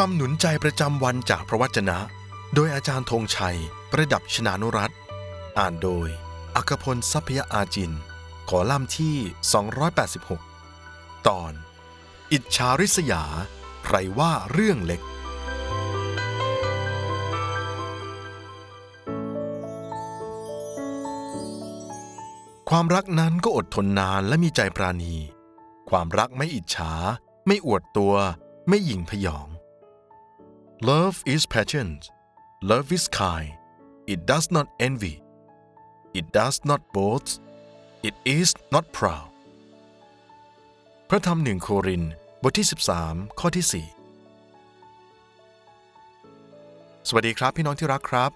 คำหนุนใจประจำวันจากพระวจนะ โดยอาจารย์ธงชัย ประดับชนานุรัตอ่านโดย อัคพลทรัพยาอาจิน ขอล่ำที่ 286 ตอน อิจฉาริษยาใครว่าเรื่องเล็ก ความรักนั้นก็อดทนนานและมีใจปราณี ความรักไม่อิจฉา ไม่อวดตัว ไม่หยิ่งพยอง Love is patient Love is kind It does not envy It does not boast It is not proud พระธรรมหนึ่งโครินบทที่ 13 ข้อที่ 4 สวัสดีครับพี่น้องที่รักครับ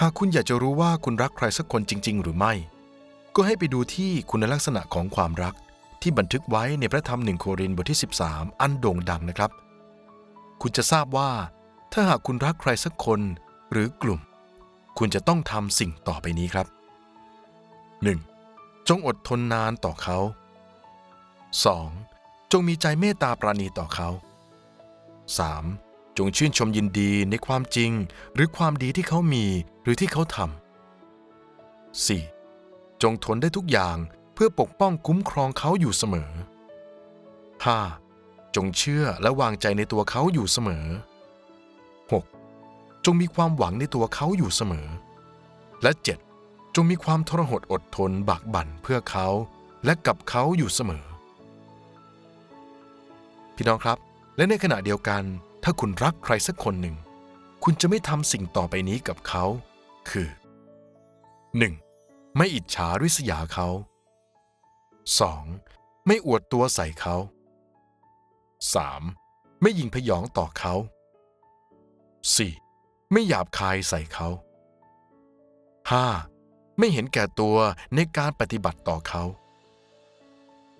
หากคุณอยากจะรู้ว่าคุณรักใครสักคนจริง ๆ หรือไม่ ก็ให้ไปดูที่คุณลักษณะของความรักที่บันทึกไว้ในพระธรรมหนึ่งโครินบทที่ 13 อันโด่งดังนะครับ คุณจะทราบว่า ถ้าหากคุณรักใครสักคนหรือกลุ่ม คุณจะต้องทำสิ่งต่อไปนี้ครับ 1. จงอดทนนานต่อเขา 2. จงมีใจเมตตาปราณีต่อเขา 3. จงชื่นชมยินดีในความจริงหรือความดีที่เขามีหรือที่เขาทำ 4. จงทนได้ทุกอย่างเพื่อปกป้องคุ้มครองเขาอยู่เสมอ 5. จงเชื่อและวางใจในตัวเขาอยู่เสมอ 6. จงมีความหวังในตัวเขาอยู่เสมอ และ 7. จงมีความทรหดอดทนบากบั่นเพื่อเขาและกับเขาอยู่เสมอ พี่น้องครับ และในขณะเดียวกัน ถ้าคุณรักใครสักคนหนึ่ง คุณจะไม่ทำสิ่งต่อไปนี้กับเขา คือ 1. ไม่อิจฉาริษยาเขา 2. ไม่อวดตัวใส่เขา 3. ไม่ยิงพยองต่อเขา 4. ไม่หยาบคายใส่เขา 5. ไม่เห็นแก่ตัวในการปฏิบัติต่อเขา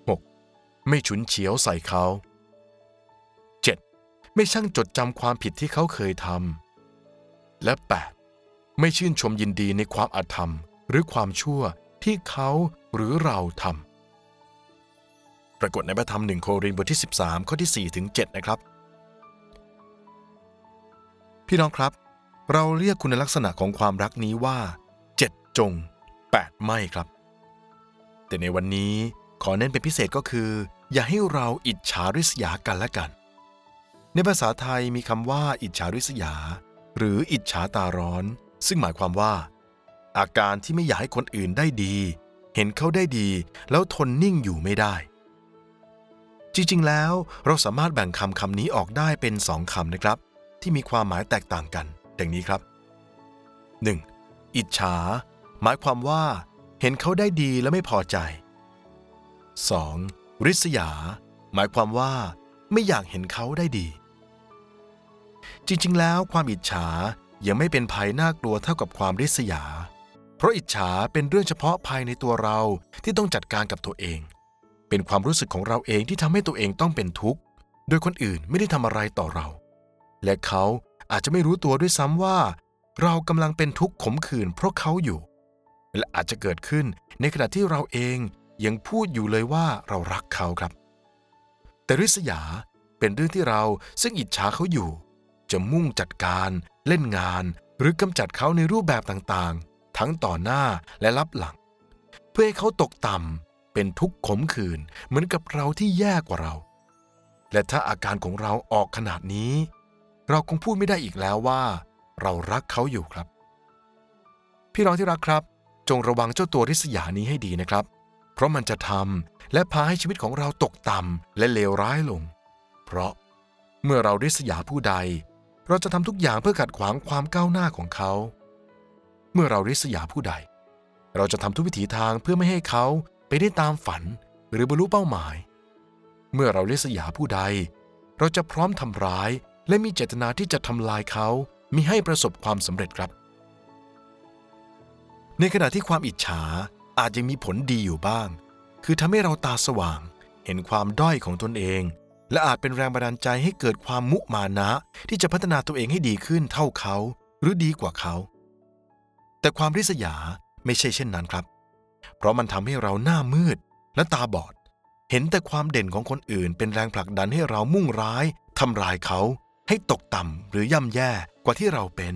6. ไม่ฉุนเฉียวใส่เขา 7. ไม่ช่างจดจำความผิดที่เขาเคยทำ และ 8. ไม่ชื่นชมยินดีในความอาธรรมหรือความชั่วที่เขาหรือเราทำ ปรากฏในพระธรรมหนึ่งโครินธ์บทที่ 13 ข้อที่ 4 ถึง 7 นะครับ พี่น้องครับ เราเรียกคุณลักษณะของความรักนี้ว่า7จง8ไม่ครับ แต่ในวันนี้ขอเน้นเป็นพิเศษก็คือ อย่าให้เราอิจฉาริษยากันและกัน ในภาษาไทยมีคำว่า อิจฉาริษยา หรืออิจฉาตาร้อน ซึ่งหมายความว่า อาการที่ไม่อยากให้คนอื่นได้ดี เห็นเขาได้ดี แล้วทนนิ่งอยู่ไม่ได้จริงๆ แล้วเราสามารถแบ่งคำคำนี้ออกได้เป็นสองคำนะครับ ที่มีความหมายแตกต่างกัน ดังนี้ครับ 1. อิจฉา หมายความว่า เห็นเขาได้ดีแล้วไม่พอใจ 2. ริษยา หมายความว่า ไม่อยากเห็นเขาได้ดี จริงๆ แล้วความอิจฉายังไม่เป็นภัยน่ากลัวเท่ากับความริษยา เพราะอิจฉาเป็นเรื่องเฉพาะภายในตัวเราที่ต้องจัดการกับตัวเอง เป็นความรู้สึกของเราเองที่ทำให้ตัวเองต้องเป็นทุกข์ โดยคนอื่นไม่ได้ทำอะไรต่อเรา และเขาอาจจะไม่รู้ตัวด้วยซ้ำว่า เรากำลังเป็นทุกข์ขมขื่นเพราะเขาอยู่ และอาจจะเกิดขึ้นในขณะที่เราเองยังพูดอยู่เลยว่าเรารักเขาครับ แต่ริษยาเป็นเรื่องที่เราซึ่งอิจฉาเขาอยู่ จะมุ่งจัดการเล่นงาน หรือกำจัดเขาในรูปแบบต่างๆ ทั้งต่อหน้าและรับหลัง เพื่อให้เขาตกต่ำเป็นทุกข์ขมขื่นเหมือนกับเราที่แย่กว่าเรา และถ้าอาการของเราออกขนาดนี้ เราคงพูดไม่ได้อีกแล้วว่า เรารักเขาอยู่ครับ พี่น้องที่รักครับ จงระวังเจ้าตัวริษยานี้ให้ดีนะครับ เพราะมันจะทำและพาให้ชีวิตของเราตกต่ำและเลวร้ายลง เพราะเมื่อเราริษยาผู้ใด เราจะทำทุกอย่างเพื่อขัดขวางความก้าวหน้าของเขา เมื่อเราริษยาผู้ใด เราจะทำทุกวิถีทางเพื่อไม่ให้เขาไปได้ตามฝันหรือบรรลุเป้าหมาย เมื่อเราริษยาผู้ใด เราจะพร้อมทำร้าย และมีเจตนาที่จะทำลายเขามิให้ประสบความสำเร็จครับ ในขณะที่ความอิจฉาอาจยังมีผลดีอยู่บ้าง คือทำให้เราตาสว่าง เห็นความด้อยของตนเอง และอาจเป็นแรงบันดาลใจให้เกิดความมุมานะ ที่จะพัฒนาตัวเองให้ดีขึ้นเท่าเขา หรือดีกว่าเขา แต่ความริษยาไม่ใช่เช่นนั้นครับ เพราะมันทำให้เราหน้ามืดและตาบอด เห็นแต่ความเด่นของคนอื่นเป็นแรงผลักดันให้เรามุ่งร้ายทำลายเขา ให้ตกต่ำหรือย่ำแย่กว่าที่เราเป็น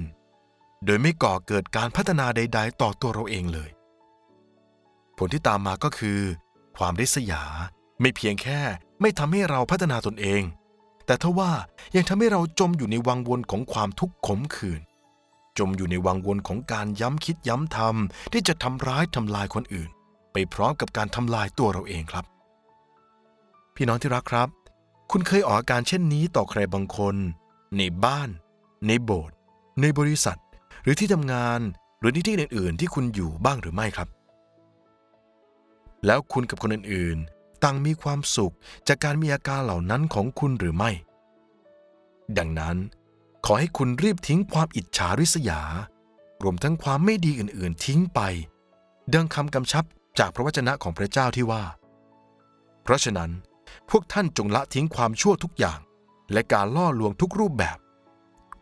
โดยไม่ก่อเกิดการพัฒนาใด ๆ ต่อตัวเราเองเลย ผลที่ตามมาก็คือ ความริษยาไม่เพียงแค่ไม่ทำให้เราพัฒนาตนเอง แต่ทว่ายังทำให้เราจมอยู่ในวังวนของความทุกข์ขมขื่นจมอยู่ในวังวนของการย้ำคิดย้ำทำที่จะทำร้ายทำลายคนอื่น ไปพร้อมกับการทำลายตัวเราเองครับ พี่น้องที่รักครับ คุณเคยออกอาการเช่นนี้ต่อใครบางคน ในบ้าน ในโบสถ์ในบริษัท หรือที่ทำงานหรือในที่อื่น ๆ ที่คุณอยู่บ้างหรือไม่ครับ แล้วคุณกับคนอื่น ๆ ต่างมีความสุขจากการมีอาการเหล่านั้นของคุณหรือไม่ ดังนั้น ขอให้คุณรีบทิ้งความอิจฉาริษยา รวมทั้งความไม่ดีอื่น ๆ ทิ้งไป ดังคำกำชับจากพระวจนะของพระเจ้าที่ว่า เพราะฉะนั้นพวกท่านจงละทิ้งความชั่วทุกอย่าง และการล่อลวงทุกรูปแบบ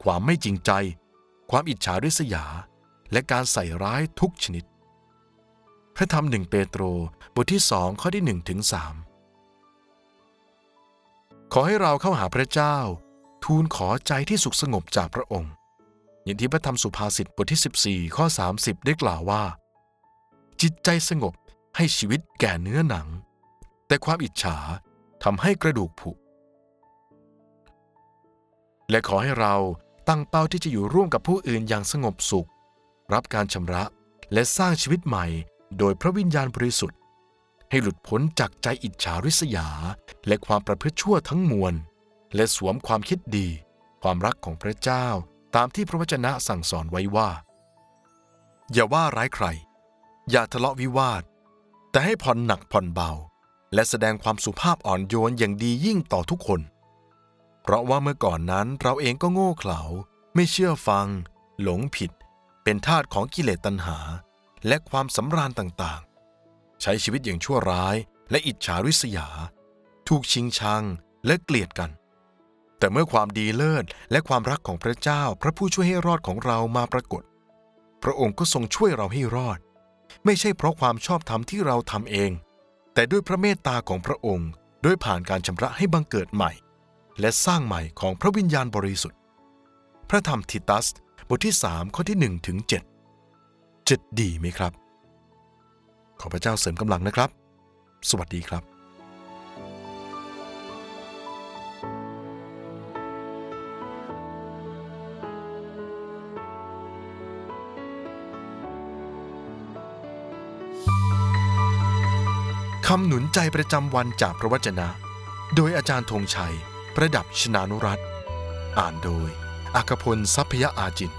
ความไม่จริงใจ ความอิจฉาริษยา และการใส่ร้ายทุกชนิด พระธรรมหนึ่งเปโตรบทที่สองข้อที่หนึ่งถึงสามขอให้เราเข้าหาพระเจ้า ทูลขอใจที่สุขสงบจากพระองค์อย่างที่พระธรรมสุภาษิตบทที่ 14 ข้อ 30 ได้กล่าวว่า จิตใจสงบให้ชีวิตแก่เนื้อหนัง แต่ความอิจฉาทำให้กระดูกผุ และขอให้เราตั้งเป้าที่จะอยู่ร่วมกับผู้อื่นอย่างสงบสุข รับการชำระและสร้างชีวิตใหม่ โดยพระวิญญาณบริสุทธิ์ ให้หลุดพ้นจากใจอิจฉาริษยา และความประพฤติชั่วทั้งมวล และสวมความคิดดี ความรักของพระเจ้า ตามที่พระวจนะสั่งสอนไว้ว่า อย่าว่าร้ายใคร อย่าทะเลาะวิวาท แต่ให้ผ่อนหนักผ่อนเบา และแสดงความสุภาพอ่อนโยนอย่างดียิ่งต่อทุกคน เพราะว่าเมื่อก่อนนั้นเราเองก็โง่เขลา ไม่เชื่อฟัง หลงผิด เป็นทาสของกิเลสตัณหา และความสำราญต่างๆ ใช้ชีวิตอย่างชั่วร้ายและอิจฉาริษยา ถูกชิงชังและเกลียดกัน แต่เมื่อความดีเลิศและความรักของพระเจ้าพระผู้ช่วยให้รอดของเรามาปรากฏ พระองค์ก็ทรงช่วยเราให้รอด ไม่ใช่เพราะความชอบธรรมที่เราทำเอง แต่ด้วยพระเมตตาของพระองค์ด้วยผ่านการชำระให้บังเกิดใหม่ และสร้างใหม่ของพระวิญญาณบริสุทธิ์ พระธรรมทิตัสบทที่ 3 ข้อที่1ถึง7จะดีไหมครับ ขอพระเจ้าเสริมกำลังนะครับ สวัสดีครับคำหนุนใจประจำวันจากพระวจนะ โดยอาจารย์ธงชัย ประดับชนานุรัตอ่านโดยอากพลทรัพยอาจิน